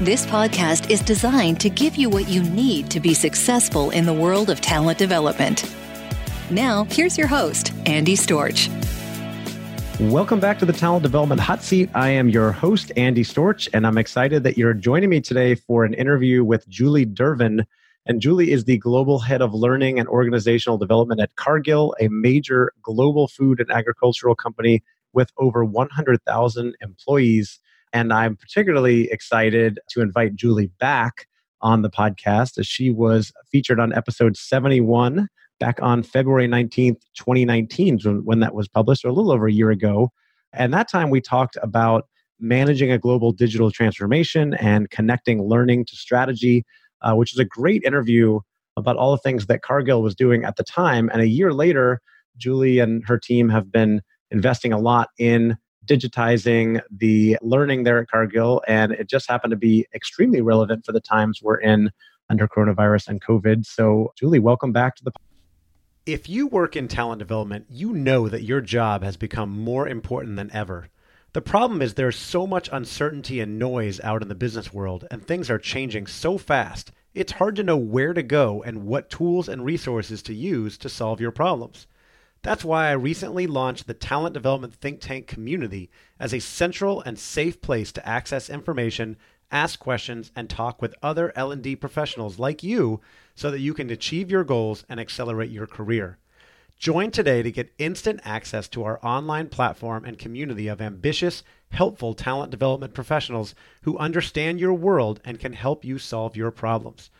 This podcast is designed to give you what you need to be successful in the world of talent development. Now, here's your host, Andy Storch. Welcome back to the Talent Development Hot Seat. I am your host, Andy Storch, and I'm excited that you're joining me today for an interview with Julie Dervin. And Julie is the Global Head of Learning and Organizational Development at Cargill, a major global food and agricultural company with over 100,000 employees. And I'm particularly excited to invite Julie back on the podcast as she was featured on episode 71 back on February 19th, 2019, when that was published, or a little over a year ago. And that time we talked about managing a global digital transformation and connecting learning to strategy, uh, which is a great interview about all the things that Cargill was doing at the time. And a year later, Julie and her team have been investing a lot in digitizing the learning there at Cargill. And it just happened to be extremely relevant for the times we're in under coronavirus and COVID. So, Julie, welcome back to the if you work in talent development, you know that your job has become more important than ever. The problem is there's so much uncertainty and noise out in the business world, and things are changing so fast, it's hard to know where to go and what tools and resources to use to solve your problems. That's why I recently launched the Talent Development Think Tank community as a central and safe place to access information, ask questions, and talk with other L&D professionals like you so that you can achieve your goals and accelerate your career. Join today to get instant access to our online platform and community of ambitious, helpful talent development professionals who understand your world and can help you solve your problems.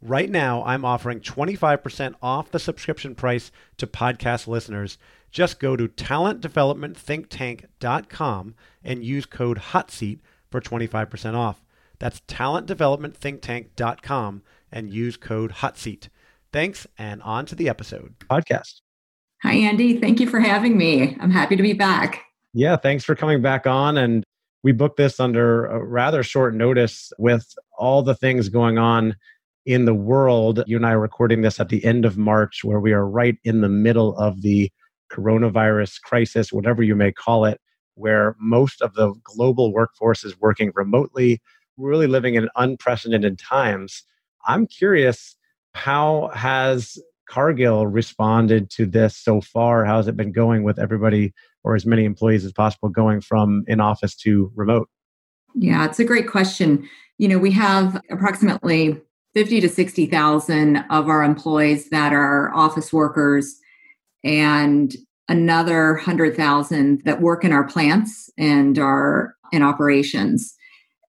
Right now, I'm offering 25% off the subscription price to podcast listeners. Just go to talentdevelopmentthinktank.com and use code HOTSEAT for 25% off. That's talentdevelopmentthinktank.com and use code HOTSEAT. Thanks, and on to the episode. Podcast. Hi, Andy. Thank you for having me. I'm happy to be back. Yeah, thanks for coming back on. And we booked this under a rather short notice with all the things going on in the world. You and I are recording this at the end of March, where we are right in the middle of the coronavirus crisis, whatever you may call it, where most of the global workforce is working remotely, really living in unprecedented times. I'm curious, how has Cargill responded to this so far? How has it been going with everybody or as many employees as possible going from in office to remote? Yeah, it's a great question. You know, we have approximately 50 to 60,000 of our employees that are office workers and another 100,000 that work in our plants and are in operations.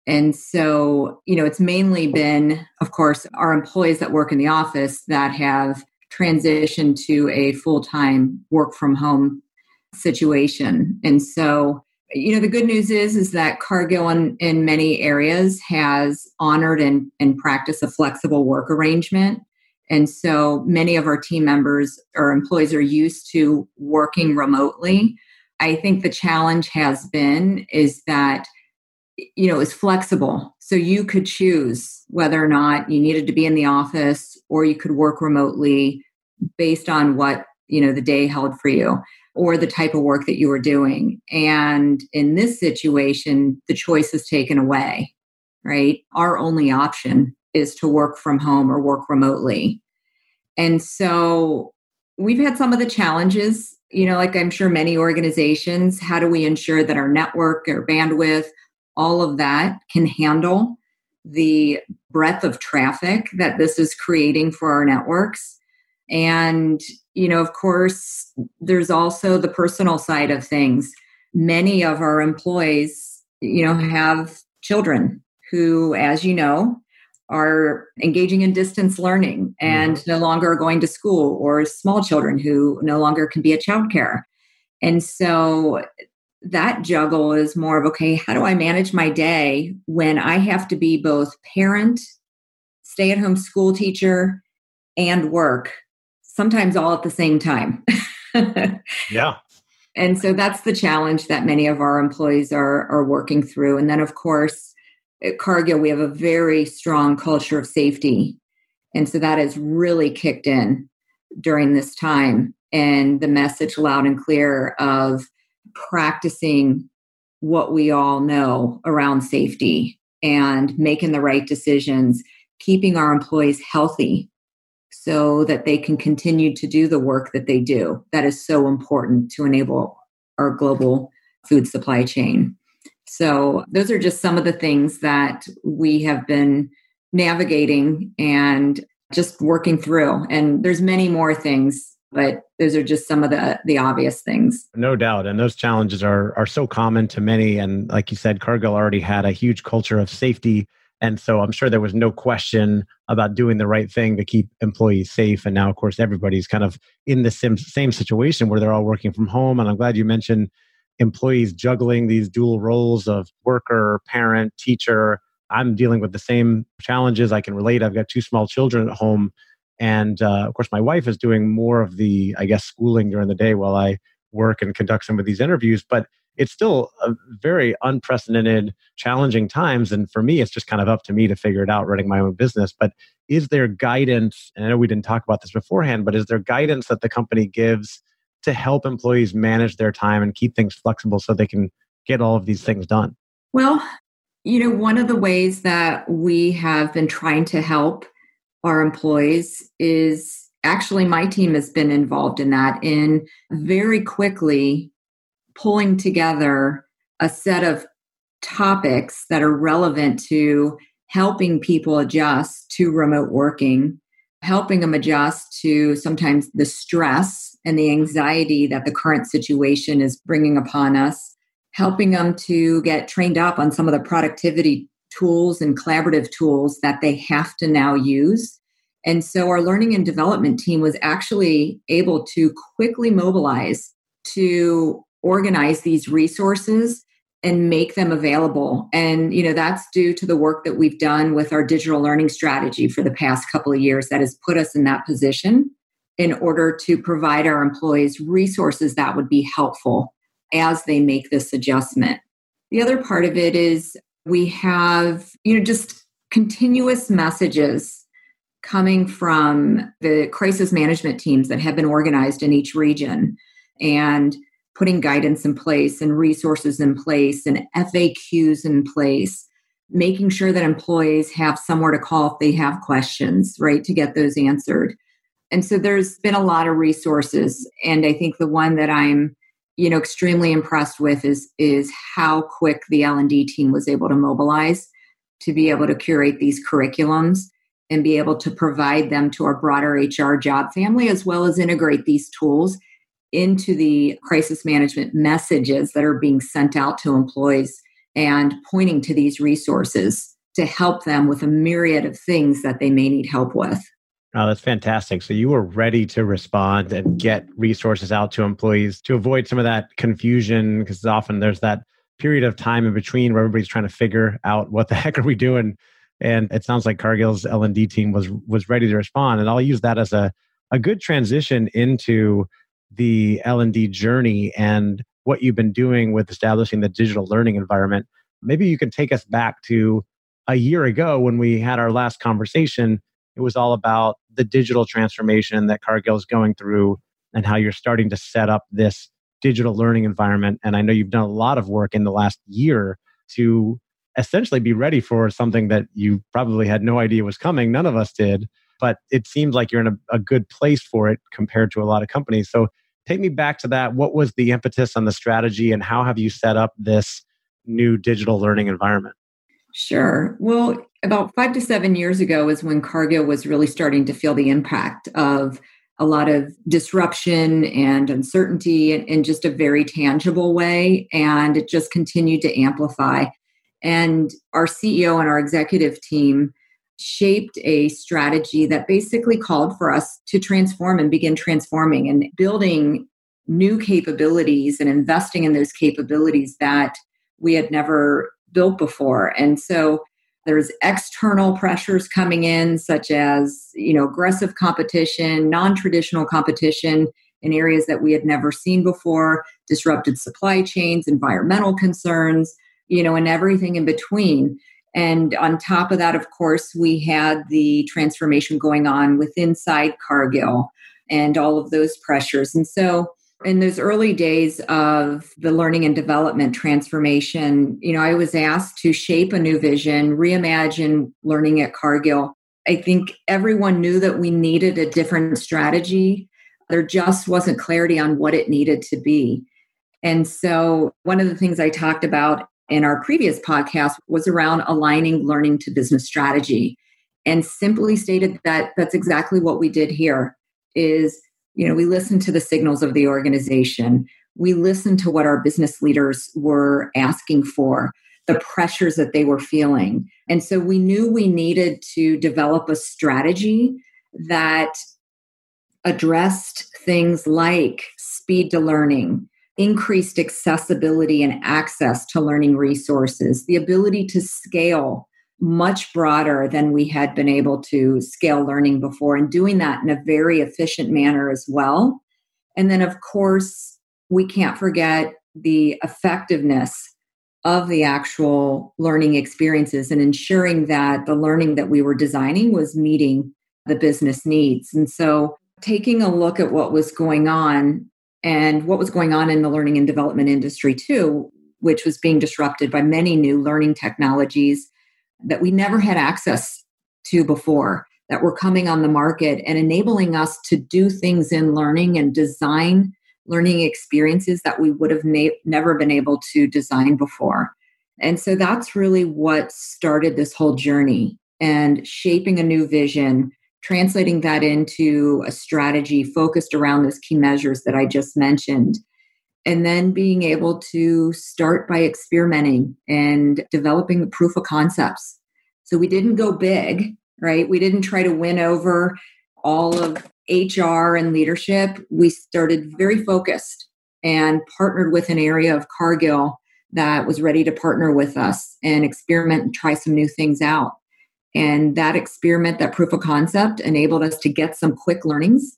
And so, you know, it's mainly been, of course, our employees that work in the office that have transitioned to a full time work from home situation. And so, you know the good news is is that cargill in, in many areas has honored and, and practiced a flexible work arrangement. And so many of our team members or employees are used to working remotely. I think the challenge has been is that you know is flexible. So you could choose whether or not you needed to be in the office or you could work remotely based on what you know the day held for you or the type of work that you were doing. And in this situation the choice is taken away right? Our only option is to work from home or work remotely. And so we've had some of the challenges you know like i'm sure many organizations how do we ensure that our network or bandwidth all of that can handle the breadth of traffic that this is creating for our networks? And you know of course there's also the personal side of things. Many of our employees you know have children who as you know are engaging in distance learning and mm-hmm. no longer are going to school or small children who no longer can be at childcare. And so that juggle is more of okay how do i manage my day when i have to be both parent stay at home school teacher and work sometimes all at the same time. yeah. And so that's the challenge that many of our employees are are working through. And then of course, at Cargill we have a very strong culture of safety. And so that has really kicked in during this time and the message loud and clear of practicing what we all know around safety and making the right decisions, keeping our employees healthy so that they can continue to do the work that they do. That is so important to enable our global food supply chain. So, those are just some of the things that we have been navigating and just working through. And there's many more things, but those are just some of the the obvious things. No doubt, and those challenges are are so common to many. And like you said, Cargill already had a huge culture of safety and so I'm sure there was no question about doing the right thing to keep employees safe. And now, of course, everybody's kind of in the same, same situation where they're all working from home. And I'm glad you mentioned employees juggling these dual roles of worker, parent, teacher. I'm dealing with the same challenges. I can relate. I've got two small children at home. And uh, of course, my wife is doing more of the, I guess, schooling during the day while I work and conduct some of these interviews. But it's still a very unprecedented, challenging times. And for me, it's just kind of up to me to figure it out running my own business. But is there guidance? And I know we didn't talk about this beforehand, but is there guidance that the company gives to help employees manage their time and keep things flexible so they can get all of these things done? Well, you know, one of the ways that we have been trying to help our employees is actually my team has been involved in that in very quickly pulling together a set of topics that are relevant to helping people adjust to remote working, helping them adjust to sometimes the stress and the anxiety that the current situation is bringing upon us, helping them to get trained up on some of the productivity tools and collaborative tools that they have to now use. And so our learning and development team was actually able to quickly mobilize to organize these resources and make them available. And you know that's due to the work that we've done with our digital learning strategy for the past couple of years that has put us in that position in order to provide our employees resources that would be helpful as they make this adjustment. The other part of it is we have you know just continuous messages coming from the crisis management teams that have been organized in each region. And putting guidance in place and resources in place and FAQs in place, making sure that employees have somewhere to call if they have questions, right, to get those answered. And so there's been a lot of resources and I think the one that I'm you know extremely impressed with is is how quick the L&D team was able to mobilize to be able to curate these curriculums and be able to provide them to our broader HR job family as well as integrate these tools into the crisis management messages that are being sent out to employees and pointing to these resources to help them with a myriad of things that they may need help with. Oh, that's fantastic. So you were ready to respond and get resources out to employees to avoid some of that confusion because often there's that period of time in between where everybody's trying to figure out what the heck are we doing and it sounds like Cargill's L&D team was was ready to respond and I'll use that as a a good transition into the L&D journey and what you've been doing with establishing the digital learning environment. Maybe you can take us back to a year ago when we had our last conversation. it was all about the digital transformation that Cargill is going through and how you're starting to set up this digital learning environment. And I know you've done a lot of work in the last year to essentially be ready for something that you probably had no idea was coming. None of us did, but it seems like you're in a, a good place for it compared to a lot of companies. So take me back to that. What was the impetus on the strategy and how have you set up this new digital learning environment? Sure. Well, about five to seven years ago is when Cargill was really starting to feel the impact of a lot of disruption and uncertainty in, in just a very tangible way. And it just continued to amplify. And our CEO and our executive team shaped a strategy that basically called for us to transform and begin transforming and building new capabilities and investing in those capabilities that we had never built before. And so there's external pressures coming in such as, you know, aggressive competition, non-traditional competition in areas that we had never seen before, disrupted supply chains, environmental concerns, you know, and everything in between. And on top of that, of course, we had the transformation going on with inside Cargill and all of those pressures. And so in those early days of the learning and development transformation, you know, I was asked to shape a new vision, reimagine learning at Cargill. I think everyone knew that we needed a different strategy. There just wasn't clarity on what it needed to be. And so, one of the things I talked about in our previous podcast was around aligning learning to business strategy and simply stated that that's exactly what we did here is you know we listened to the signals of the organization. We listened to what our business leaders were asking for the pressures that they were feeling. And so we knew we needed to develop a strategy that addressed things like speed to learning increased accessibility and access to learning resources, the ability to scale much broader than we had been able to scale learning before, and doing that in a very efficient manner as well. And then, of course, we can't forget the effectiveness of the actual learning experiences and ensuring that the learning that we were designing was meeting the business needs. And so, taking a look at what was going on and what was going on in the learning and development industry too which was being disrupted by many new learning technologies that we never had access to before that were coming on the market and enabling us to do things in learning and design learning experiences that we would have na- never been able to design before. And so that's really what started this whole journey and shaping a new vision translating that into a strategy focused around those key measures that I just mentioned. And then being able to start by experimenting and developing proof of concepts. So we didn't go big, right? We didn't try to win over all of HR and leadership. We started very focused and partnered with an area of Cargill that was ready to partner with us and experiment and try some new things out. And that experiment, that proof of concept, enabled us to get some quick learnings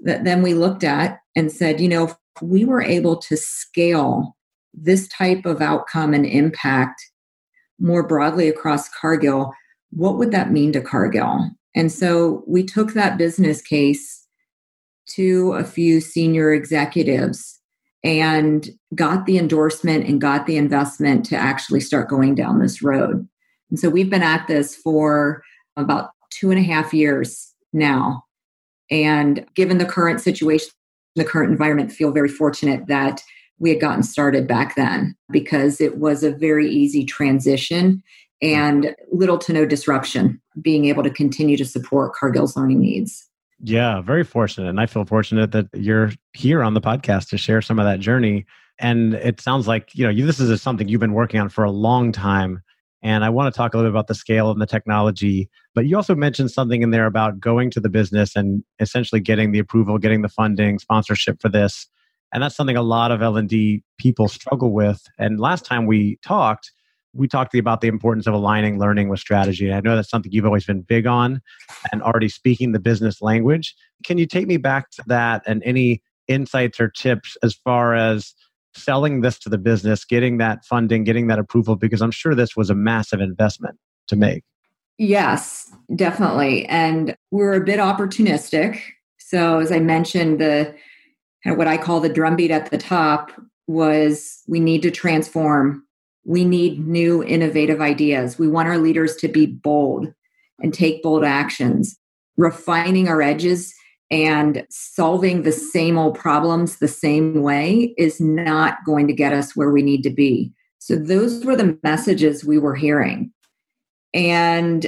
that then we looked at and said, you know, if we were able to scale this type of outcome and impact more broadly across Cargill, what would that mean to Cargill? And so we took that business case to a few senior executives and got the endorsement and got the investment to actually start going down this road. And so we've been at this for about two and a half years now. And given the current situation, the current environment, feel very fortunate that we had gotten started back then because it was a very easy transition and little to no disruption being able to continue to support Cargill's learning needs. Yeah, very fortunate. And I feel fortunate that you're here on the podcast to share some of that journey. And it sounds like, you know, this is something you've been working on for a long time. And I want to talk a little bit about the scale and the technology. But you also mentioned something in there about going to the business and essentially getting the approval, getting the funding, sponsorship for this. And that's something a lot of L&D people struggle with. And last time we talked, we talked about the importance of aligning learning with strategy. And I know that's something you've always been big on and already speaking the business language. Can you take me back to that and any insights or tips as far as selling this to the business, getting that funding, getting that approval, because I'm sure this was a massive investment to make. Yes, definitely. And we're a bit opportunistic. So, as I mentioned, the what I call the drumbeat at the top was we need to transform. We need new innovative ideas. We want our leaders to be bold and take bold actions, refining our edges and solving the same old problems the same way is not going to get us where we need to be. So, those were the messages we were hearing. And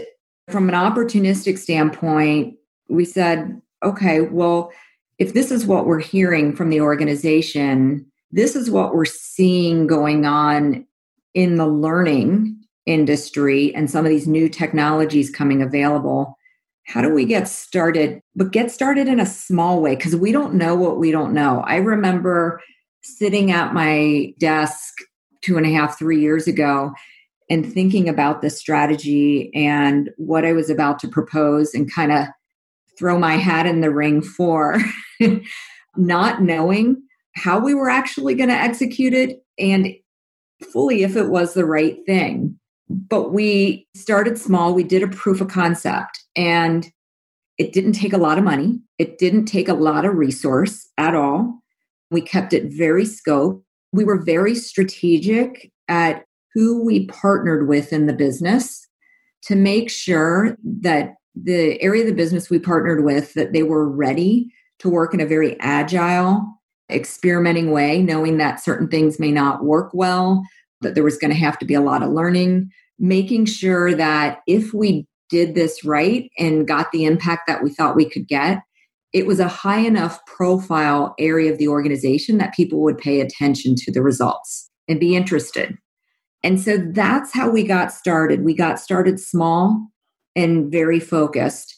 from an opportunistic standpoint, we said, okay, well, if this is what we're hearing from the organization, this is what we're seeing going on in the learning industry and some of these new technologies coming available. How do we get started? But get started in a small way because we don't know what we don't know. I remember sitting at my desk two and a half, three years ago and thinking about the strategy and what I was about to propose and kind of throw my hat in the ring for, not knowing how we were actually going to execute it and fully if it was the right thing. But we started small, we did a proof of concept, and it didn't take a lot of money, it didn't take a lot of resource at all. We kept it very scope. We were very strategic at who we partnered with in the business to make sure that the area of the business we partnered with that they were ready to work in a very agile experimenting way knowing that certain things may not work well that there was going to have to be a lot of learning making sure that if we did this right and got the impact that we thought we could get it was a high enough profile area of the organization that people would pay attention to the results and be interested and so that's how we got started. We got started small and very focused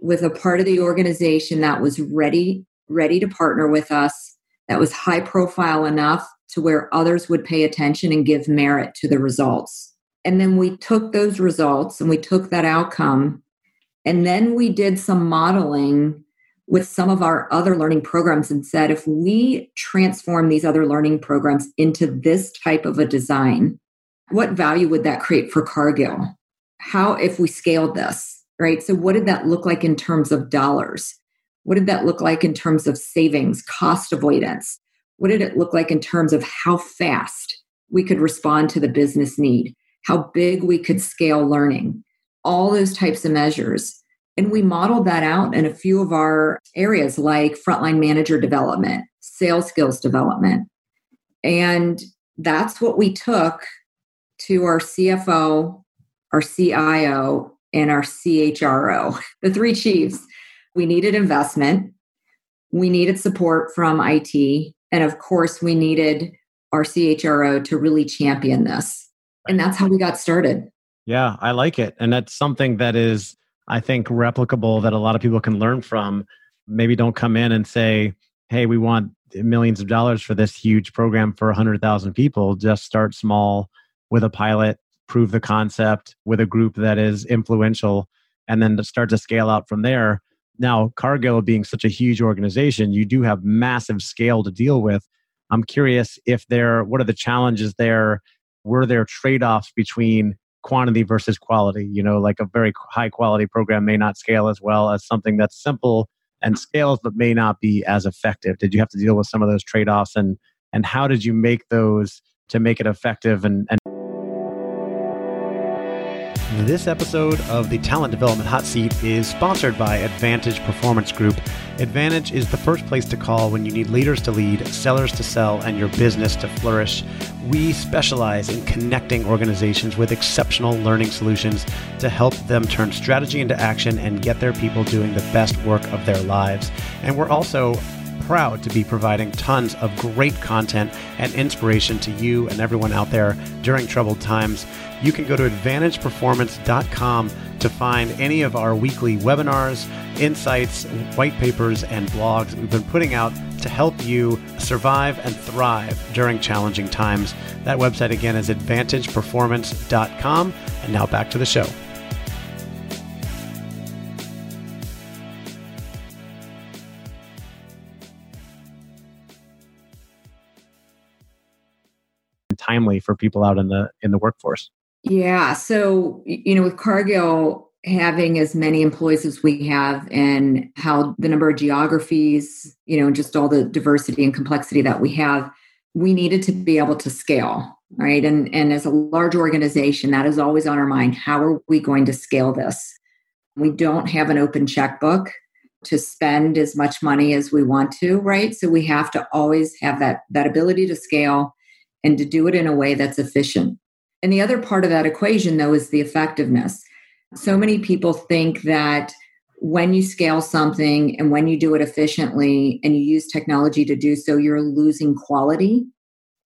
with a part of the organization that was ready ready to partner with us that was high profile enough to where others would pay attention and give merit to the results. And then we took those results and we took that outcome and then we did some modeling with some of our other learning programs and said if we transform these other learning programs into this type of a design what value would that create for Cargill? How, if we scaled this, right? So, what did that look like in terms of dollars? What did that look like in terms of savings, cost avoidance? What did it look like in terms of how fast we could respond to the business need? How big we could scale learning? All those types of measures. And we modeled that out in a few of our areas like frontline manager development, sales skills development. And that's what we took to our CFO, our CIO, and our CHRO, the three chiefs. We needed investment. We needed support from IT. And of course, we needed our CHRO to really champion this. And that's how we got started. Yeah, I like it. And that's something that is, I think, replicable that a lot of people can learn from. Maybe don't come in and say, hey, we want millions of dollars for this huge program for 100,000 people. Just start small with a pilot, prove the concept with a group that is influential, and then to start to scale out from there. Now, Cargill being such a huge organization, you do have massive scale to deal with. I'm curious if there, what are the challenges there? Were there trade offs between quantity versus quality? You know, like a very high quality program may not scale as well as something that's simple and scales but may not be as effective. Did you have to deal with some of those trade offs and and how did you make those to make it effective and, and this episode of the Talent Development Hot Seat is sponsored by Advantage Performance Group. Advantage is the first place to call when you need leaders to lead, sellers to sell, and your business to flourish. We specialize in connecting organizations with exceptional learning solutions to help them turn strategy into action and get their people doing the best work of their lives. And we're also proud to be providing tons of great content and inspiration to you and everyone out there during troubled times you can go to advantageperformance.com to find any of our weekly webinars, insights, white papers, and blogs we've been putting out to help you survive and thrive during challenging times. That website again is advantageperformance.com. And now back to the show. Timely for people out in the in the workforce Yeah. So, you know, with Cargill having as many employees as we have and how the number of geographies, you know, just all the diversity and complexity that we have, we needed to be able to scale, right? And and as a large organization, that is always on our mind. How are we going to scale this? We don't have an open checkbook to spend as much money as we want to, right? So we have to always have that that ability to scale and to do it in a way that's efficient. And the other part of that equation though is the effectiveness. So many people think that when you scale something and when you do it efficiently and you use technology to do so, you're losing quality.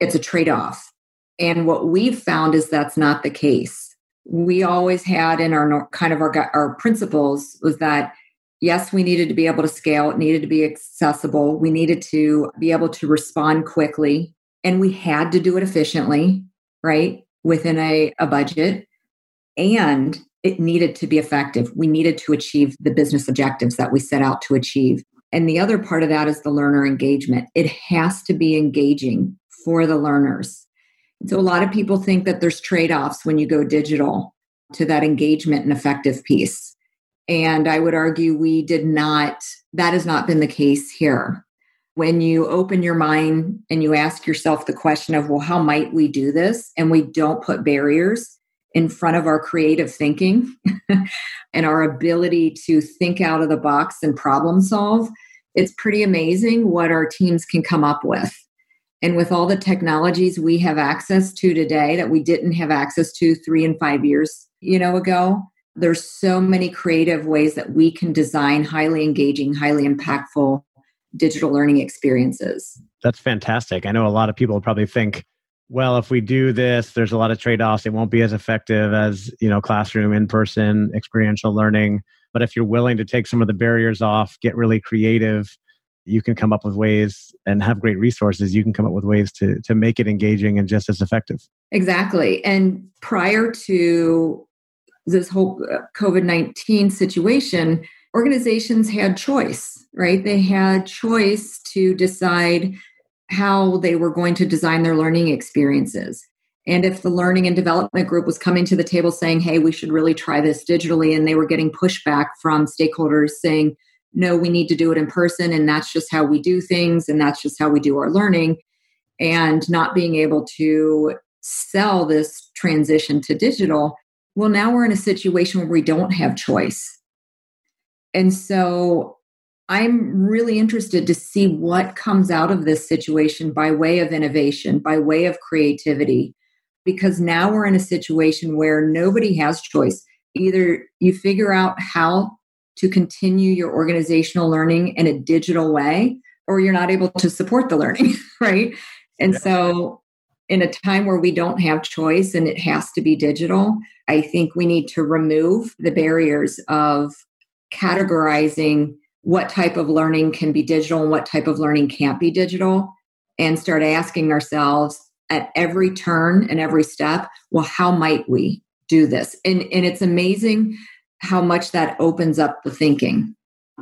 It's a trade off. And what we've found is that's not the case. We always had in our kind of our, our principles was that yes, we needed to be able to scale, it needed to be accessible, we needed to be able to respond quickly, and we had to do it efficiently, right? Within a, a budget. And it needed to be effective. We needed to achieve the business objectives that we set out to achieve. And the other part of that is the learner engagement. It has to be engaging for the learners. And so a lot of people think that there's trade offs when you go digital to that engagement and effective piece. And I would argue we did not, that has not been the case here. When you open your mind and you ask yourself the question of, well, how might we do this? And we don't put barriers, in front of our creative thinking and our ability to think out of the box and problem solve, it's pretty amazing what our teams can come up with. And with all the technologies we have access to today that we didn't have access to three and five years, you know, ago, there's so many creative ways that we can design highly engaging, highly impactful digital learning experiences. That's fantastic. I know a lot of people probably think well, if we do this, there's a lot of trade-offs. It won't be as effective as, you know, classroom, in-person, experiential learning. But if you're willing to take some of the barriers off, get really creative, you can come up with ways and have great resources. You can come up with ways to to make it engaging and just as effective. Exactly. And prior to this whole uh, COVID 19 situation, organizations had choice, right? They had choice to decide how they were going to design their learning experiences. And if the learning and development group was coming to the table saying, hey, we should really try this digitally, and they were getting pushback from stakeholders saying, no, we need to do it in person, and that's just how we do things, and that's just how we do our learning, and not being able to sell this transition to digital, well, now we're in a situation where we don't have choice. And so I'm really interested to see what comes out of this situation by way of innovation, by way of creativity, because now we're in a situation where nobody has choice. Either you figure out how to continue your organizational learning in a digital way, or you're not able to support the learning, right? And yeah. so, in a time where we don't have choice and it has to be digital, I think we need to remove the barriers of categorizing what type of learning can be digital and what type of learning can't be digital and start asking ourselves at every turn and every step well how might we do this? And and it's amazing how much that opens up the thinking.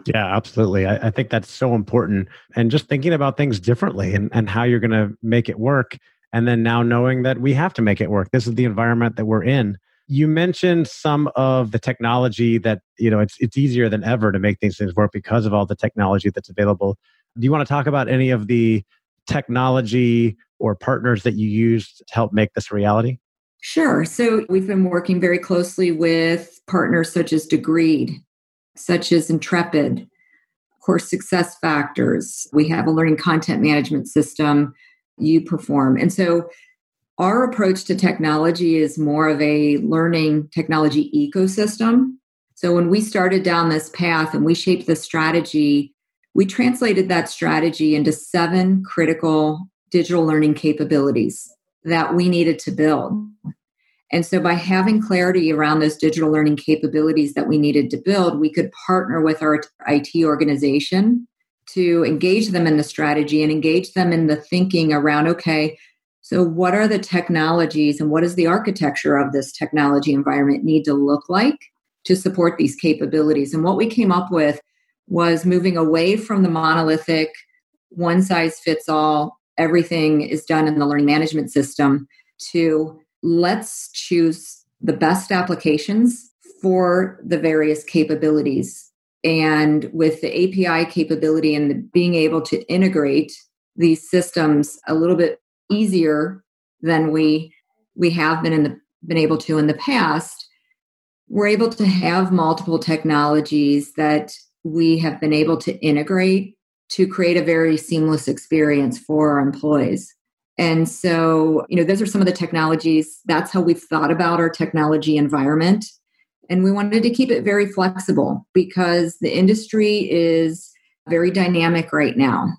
Yeah absolutely. I, I think that's so important. And just thinking about things differently and, and how you're going to make it work and then now knowing that we have to make it work. This is the environment that we're in you mentioned some of the technology that you know it's it's easier than ever to make these things work because of all the technology that's available. Do you want to talk about any of the technology or partners that you used to help make this reality? Sure. So we've been working very closely with partners such as Degreed, such as Intrepid, course, Success Factors. We have a learning content management system uPerform. And so our approach to technology is more of a learning technology ecosystem. So when we started down this path and we shaped the strategy, we translated that strategy into seven critical digital learning capabilities that we needed to build. And so, by having clarity around those digital learning capabilities that we needed to build, we could partner with our IT organization to engage them in the strategy and engage them in the thinking around okay, so, what are the technologies and what is the architecture of this technology environment need to look like to support these capabilities? And what we came up with was moving away from the monolithic, one size fits all, everything is done in the learning management system to let's choose the best applications for the various capabilities. And with the API capability and the being able to integrate these systems a little bit easier than we we have been in the been able to in the past, we're able to have multiple technologies that we have been able to integrate to create a very seamless experience for our employees. And so, you know, those are some of the technologies. That's how we've thought about our technology environment. And we wanted to keep it very flexible because the industry is very dynamic right now.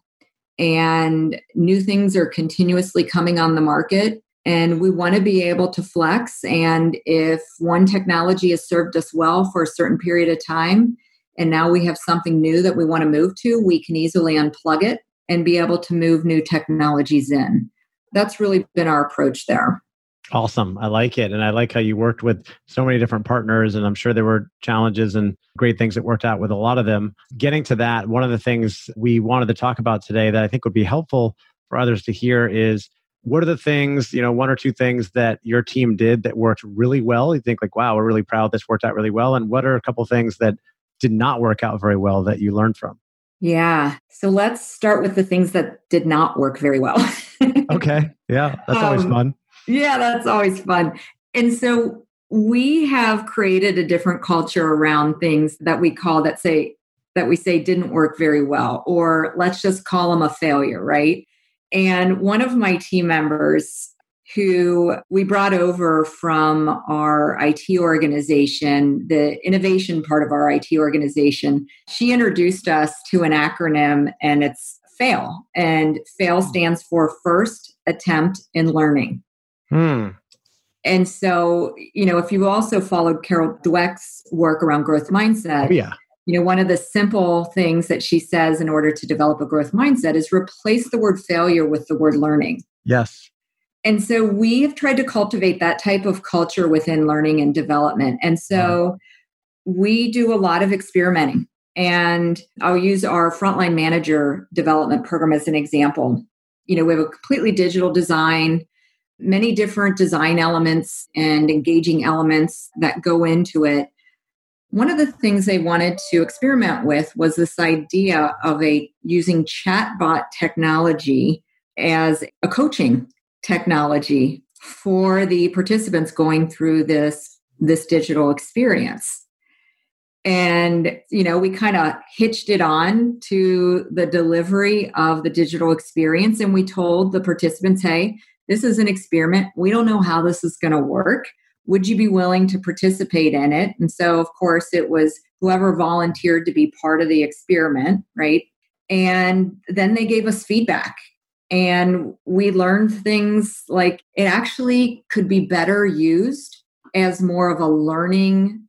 And new things are continuously coming on the market. And we want to be able to flex. And if one technology has served us well for a certain period of time, and now we have something new that we want to move to, we can easily unplug it and be able to move new technologies in. That's really been our approach there. Awesome. I like it. And I like how you worked with so many different partners. And I'm sure there were challenges and great things that worked out with a lot of them. Getting to that, one of the things we wanted to talk about today that I think would be helpful for others to hear is what are the things, you know, one or two things that your team did that worked really well? You think like, wow, we're really proud this worked out really well. And what are a couple things that did not work out very well that you learned from? Yeah. So let's start with the things that did not work very well. okay. Yeah. That's always um, fun. Yeah, that's always fun. And so we have created a different culture around things that we call that say that we say didn't work very well or let's just call them a failure, right? And one of my team members who we brought over from our IT organization, the innovation part of our IT organization, she introduced us to an acronym and it's FAIL. And FAIL stands for First Attempt in Learning. Hmm. And so, you know, if you also followed Carol Dweck's work around growth mindset, oh, yeah. you know, one of the simple things that she says in order to develop a growth mindset is replace the word failure with the word learning. Yes. And so we've tried to cultivate that type of culture within learning and development. And so we do a lot of experimenting. And I'll use our frontline manager development program as an example. You know, we have a completely digital design many different design elements and engaging elements that go into it. One of the things they wanted to experiment with was this idea of a using chatbot technology as a coaching technology for the participants going through this this digital experience and you know we kind of hitched it on to the delivery of the digital experience and we told the participants hey this is an experiment. We don't know how this is going to work. Would you be willing to participate in it? And so, of course, it was whoever volunteered to be part of the experiment, right? And then they gave us feedback. And we learned things like it actually could be better used as more of a learning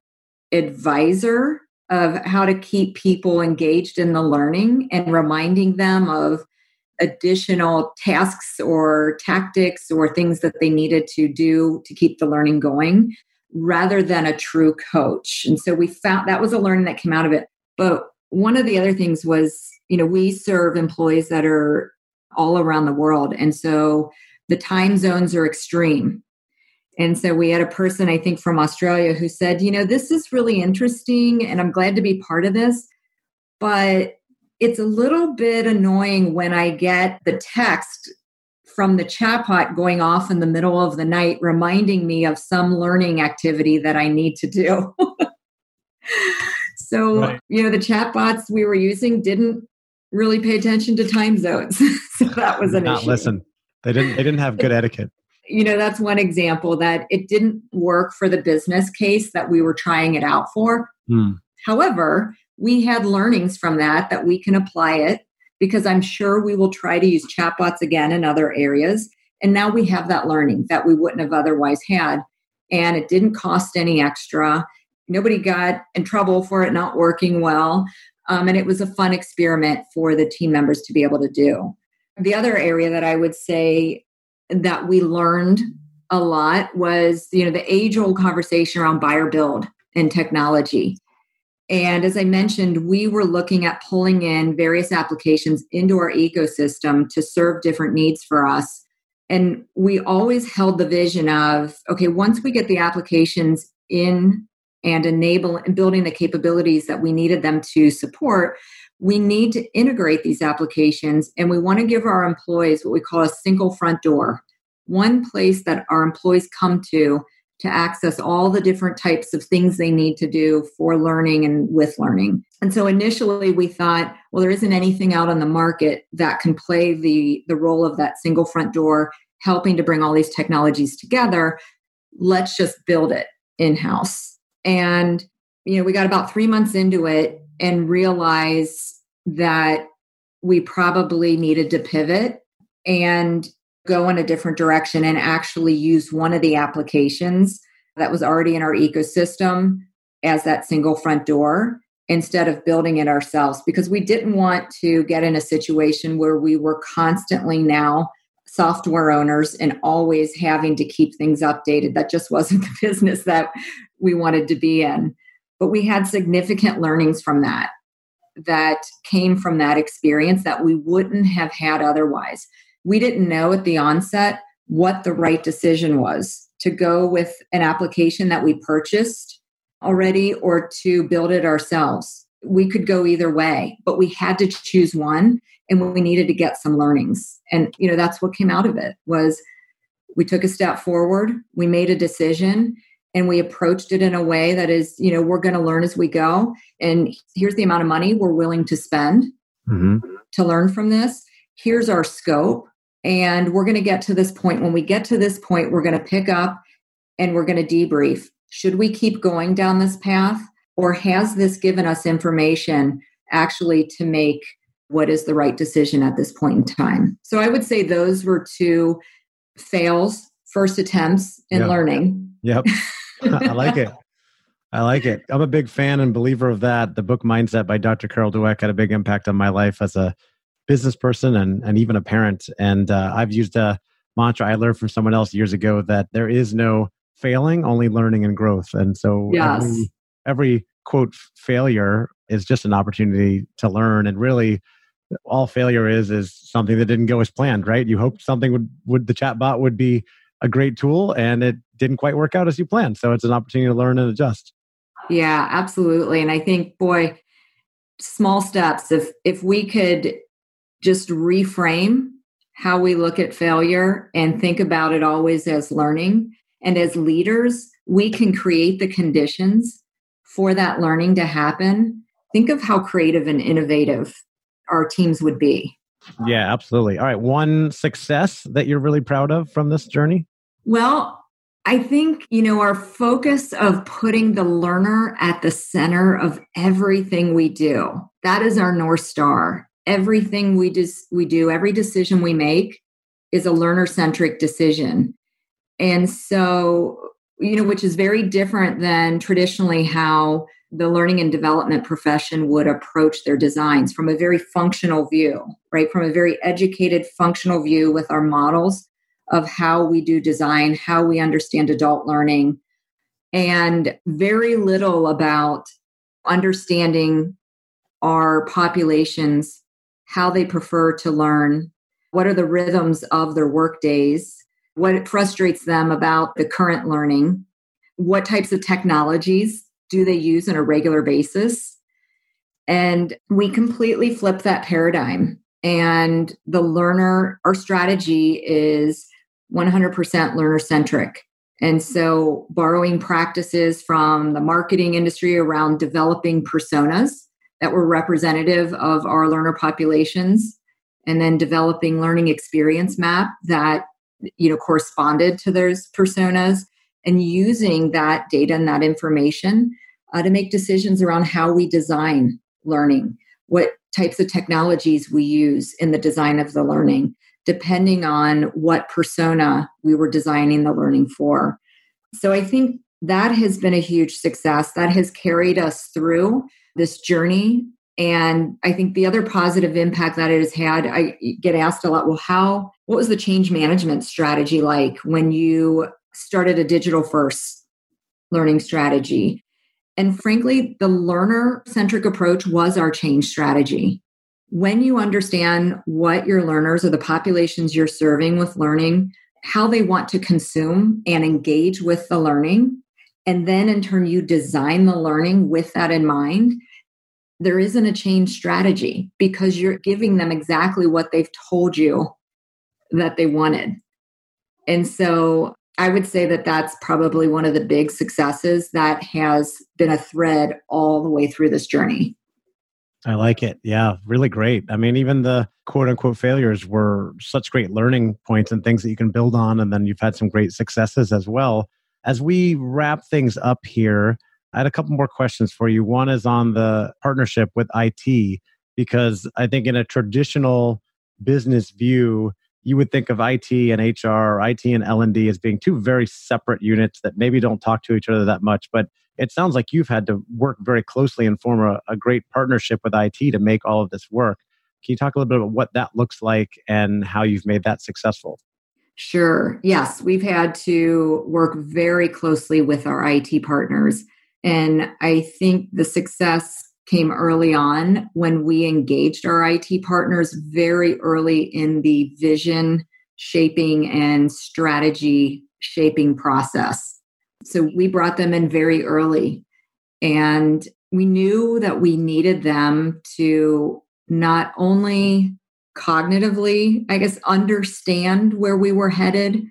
advisor of how to keep people engaged in the learning and reminding them of additional tasks or tactics or things that they needed to do to keep the learning going rather than a true coach. And so we found that was a learning that came out of it. But one of the other things was, you know, we serve employees that are all around the world. And so the time zones are extreme. And so we had a person, I think, from Australia who said, you know, this is really interesting and I'm glad to be part of this. But it's a little bit annoying when I get the text from the chatbot going off in the middle of the night, reminding me of some learning activity that I need to do. so, right. you know, the chatbots we were using didn't really pay attention to time zones. so that was an Not issue. listen. They didn't they didn't have good etiquette. You know, that's one example that it didn't work for the business case that we were trying it out for. Hmm. However, we had learnings from that that we can apply it because I'm sure we will try to use chatbots again in other areas. And now we have that learning that we wouldn't have otherwise had. And it didn't cost any extra. Nobody got in trouble for it not working well. Um, and it was a fun experiment for the team members to be able to do. The other area that I would say that we learned a lot was, you know, the age old conversation around buyer build and technology. And as I mentioned, we were looking at pulling in various applications into our ecosystem to serve different needs for us. And we always held the vision of okay, once we get the applications in and enable and building the capabilities that we needed them to support, we need to integrate these applications and we want to give our employees what we call a single front door one place that our employees come to to access all the different types of things they need to do for learning and with learning. And so initially we thought, well, there isn't anything out on the market that can play the, the role of that single front door, helping to bring all these technologies together. Let's just build it in house. And, you know, we got about three months into it and realized that we probably needed to pivot and go in a different direction and actually use one of the applications that was already in our ecosystem as that single front door instead of building it ourselves because we didn't want to get in a situation where we were constantly now software owners and always having to keep things updated. That just wasn't the business that we wanted to be in. But we had significant learnings from that that came from that experience that we wouldn't have had otherwise we didn't know at the onset what the right decision was to go with an application that we purchased already or to build it ourselves. We could go either way, but we had to choose one and we needed to get some learnings. And you know that's what came out of it was we took a step forward, we made a decision and we approached it in a way that is, you know, we're going to learn as we go and here's the amount of money we're willing to spend mm-hmm. to learn from this. Here's our scope and we're going to get to this point. When we get to this point, we're going to pick up and we're going to debrief. Should we keep going down this path? Or has this given us information actually to make what is the right decision at this point in time? So I would say those were two fails, first attempts in yep. learning. Yep. I like it. I like it. I'm a big fan and believer of that. The book Mindset by Dr. Carol Dweck had a big impact on my life as a business person and, and even a parent. And uh, I've used a mantra I learned from someone else years ago that there is no failing, only learning and growth. And so yes. every, every quote failure is just an opportunity to learn. And really, all failure is is something that didn't go as planned, right? You hoped something would would the chatbot would be a great tool, and it didn't quite work out as you planned. So it's an opportunity to learn and adjust. Yeah, absolutely. And I think, boy, small steps. If if we could just reframe how we look at failure and think about it always as learning. And as leaders, we can create the conditions for that learning to happen. Think of how creative and innovative our teams would be. Yeah, absolutely. All right. One success that you're really proud of from this journey? Well, I think, you know, our focus of putting the learner at the center of everything we do, that is our North Star everything we just we do every decision we make is a learner centric decision. And so you know which is very different than traditionally how the learning and development profession would approach their designs from a very functional view right? From a very educated functional view with our models of how we do design how we understand adult learning and very little about understanding our populations how they prefer to learn, what are the rhythms of their work days, what frustrates them about the current learning, what types of technologies do they use on a regular basis. And we completely flip that paradigm. And the learner, our strategy is 100% learner centric. And so, borrowing practices from the marketing industry around developing personas that were representative of our learner populations and then developing learning experience map that you know corresponded to those personas and using that data and that information uh, to make decisions around how we design learning what types of technologies we use in the design of the learning depending on what persona we were designing the learning for. So i think that has been a huge success. That has carried us through this journey. And I think the other positive impact that it has had, I get asked a lot, well, how, what was the change management strategy like when you started a digital first learning strategy? And frankly, the learner centric approach was our change strategy. when you understand what your learners or the populations you're serving with learning, how they want to consume and engage with the learning, and then in turn you design the learning with that in mind, there isn't a change strategy because you're giving them exactly what they've told you that they wanted. And so I would say that that's probably one of the big successes that has been a thread all the way through this journey. I like it. Yeah, really great. I mean, even the quote unquote failures were such great learning points and things that you can build on. And then you've had some great successes as well. As we wrap things up here, I had a couple more questions for you. One is on the partnership with IT, because I think in a traditional business view, you would think of IT and HR, IT and L&D as being two very separate units that maybe don't talk to each other that much, but it sounds like you've had to work very closely and form a, a great partnership with IT to make all of this work. Can you talk a little bit about what that looks like and how you've made that successful? Sure. Yes, we've had to work very closely with our IT partners. And I think the success came early on when we engaged our IT partners very early in the vision shaping and strategy shaping process. So we brought them in very early and we knew that we needed them to not only cognitively, I guess, understand where we were headed,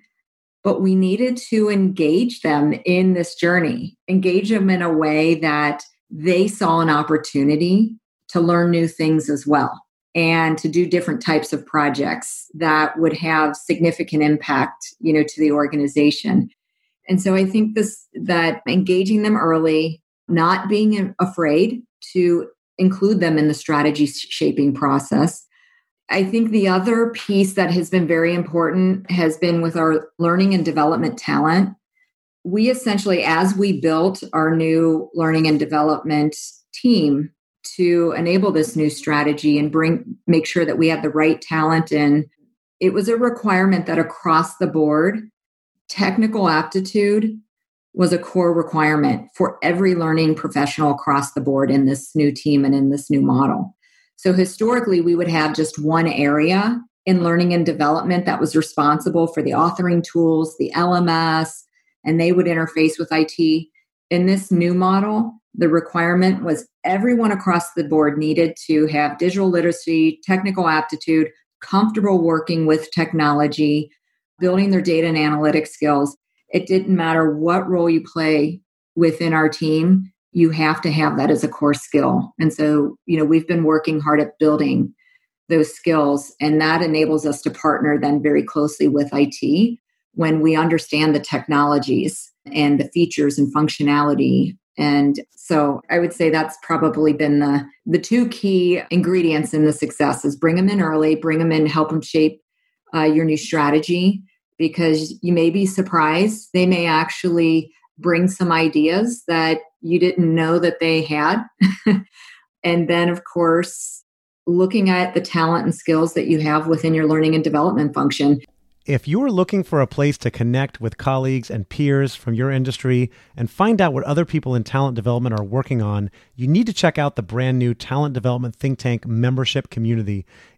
but we needed to engage them in this journey, engage them in a way that they saw an opportunity to learn new things as well and to do different types of projects that would have significant impact you know to the organization. And so i think this that engaging them early not being afraid to include them in the strategy shaping process i think the other piece that has been very important has been with our learning and development talent we essentially, as we built our new learning and development team to enable this new strategy and bring make sure that we had the right talent in, it was a requirement that across the board, technical aptitude was a core requirement for every learning professional across the board in this new team and in this new model. So historically, we would have just one area in learning and development that was responsible for the authoring tools, the LMS, and they would interface with IT. In this new model, the requirement was everyone across the board needed to have digital literacy, technical aptitude, comfortable working with technology, building their data and analytic skills. It didn't matter what role you play within our team, you have to have that as a core skill. And so, you know, we've been working hard at building those skills, and that enables us to partner then very closely with IT when we understand the technologies and the features and functionality and so i would say that's probably been the the two key ingredients in the success is bring them in early bring them in help them shape uh, your new strategy because you may be surprised they may actually bring some ideas that you didn't know that they had and then of course looking at the talent and skills that you have within your learning and development function if you're looking for a place to connect with colleagues and peers from your industry and find out what other people in talent development are working on, you need to check out the brand new Talent Development Think Tank membership community.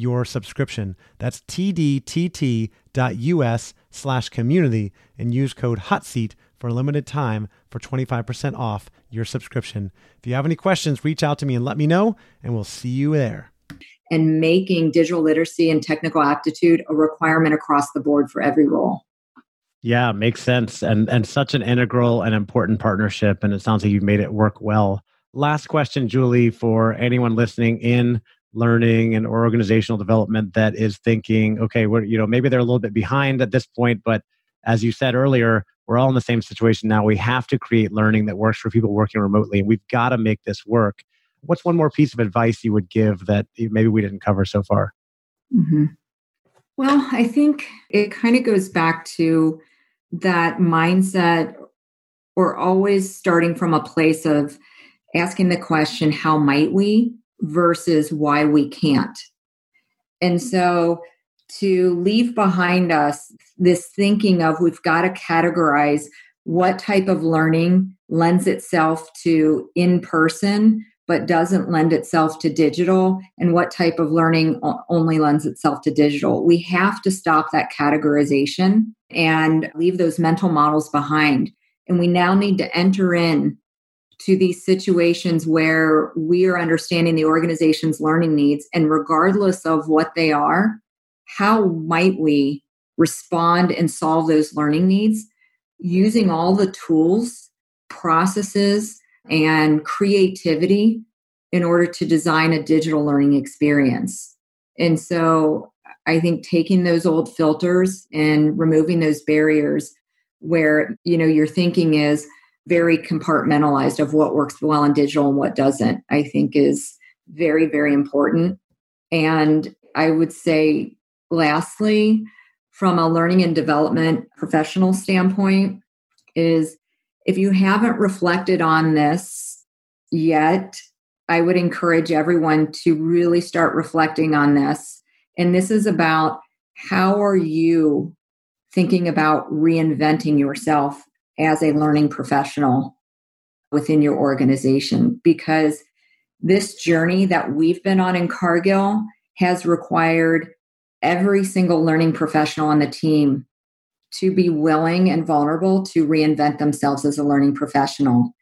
your subscription. That's tdtt.us slash community and use code HOTSEAT for a limited time for 25% off your subscription. If you have any questions, reach out to me and let me know, and we'll see you there. And making digital literacy and technical aptitude a requirement across the board for every role. Yeah, makes sense. And and such an integral and important partnership. And it sounds like you've made it work well. Last question, Julie, for anyone listening in learning and or organizational development that is thinking, okay, we're, you know, maybe they're a little bit behind at this point, but as you said earlier, we're all in the same situation now. We have to create learning that works for people working remotely, and we've got to make this work. What's one more piece of advice you would give that maybe we didn't cover so far? Mm-hmm. Well, I think it kind of goes back to that mindset or always starting from a place of asking the question, how might we versus why we can't. And mm-hmm. so to leave behind us this thinking of we've got to categorize what type of learning lends itself to in person but doesn't lend itself to digital and what type of learning only lends itself to digital. We have to stop that categorization and leave those mental models behind. And we now need to enter in to these situations where we are understanding the organization's learning needs and regardless of what they are, how might we respond and solve those learning needs using all the tools, processes, and creativity in order to design a digital learning experience. And so I think taking those old filters and removing those barriers where you know your thinking is very compartmentalized of what works well in digital and what doesn't, I think is very, very important. And I would say, lastly, from a learning and development professional standpoint, is if you haven't reflected on this yet, I would encourage everyone to really start reflecting on this. And this is about how are you thinking about reinventing yourself as a learning professional within your organization? Because this journey that we've been on in Cargill has required every single learning professional on the team to be willing and vulnerable to reinvent themselves as a learning professional,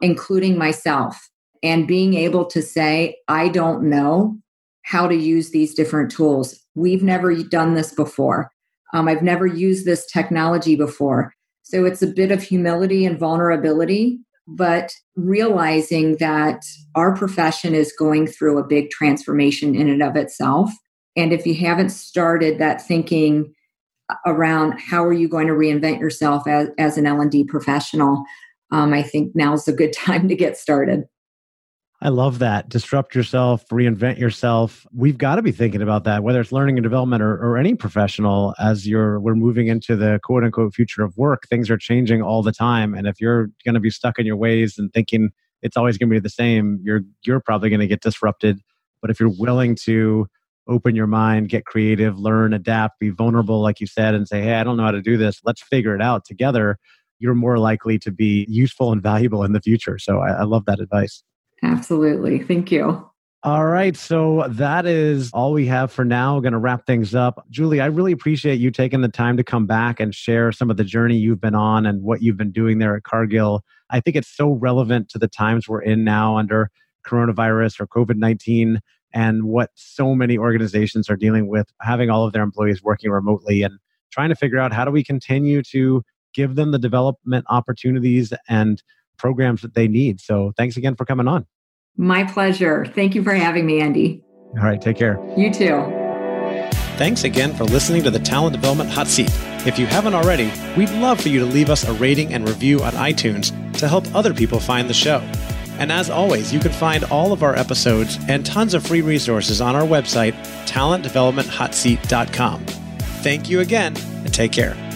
including myself, and being able to say, I don't know how to use these different tools. We've never done this before. Um, I've never used this technology before. So it's a bit of humility and vulnerability, but realizing that our profession is going through a big transformation in and of itself. And if you haven't started that thinking around how are you going to reinvent yourself as, as an l&d professional um, i think now's a good time to get started I love that. Disrupt yourself, reinvent yourself. We've got to be thinking about that, whether it's learning and development or, or any professional, as you're we're moving into the quote unquote future of work. Things are changing all the time. And if you're gonna be stuck in your ways and thinking it's always gonna be the same, you're you're probably gonna get disrupted. But if you're willing to open your mind, get creative, learn, adapt, be vulnerable, like you said, and say, Hey, I don't know how to do this. Let's figure it out together. You're more likely to be useful and valuable in the future. So I, I love that advice. Absolutely. Thank you. All right. So that is all we have for now. We're going to wrap things up. Julie, I really appreciate you taking the time to come back and share some of the journey you've been on and what you've been doing there at Cargill. I think it's so relevant to the times we're in now under coronavirus or COVID 19 and what so many organizations are dealing with, having all of their employees working remotely and trying to figure out how do we continue to give them the development opportunities and programs that they need. So thanks again for coming on. My pleasure. Thank you for having me, Andy. All right, take care. You too. Thanks again for listening to the Talent Development Hot Seat. If you haven't already, we'd love for you to leave us a rating and review on iTunes to help other people find the show. And as always, you can find all of our episodes and tons of free resources on our website, talentdevelopmenthotseat.com. Thank you again, and take care.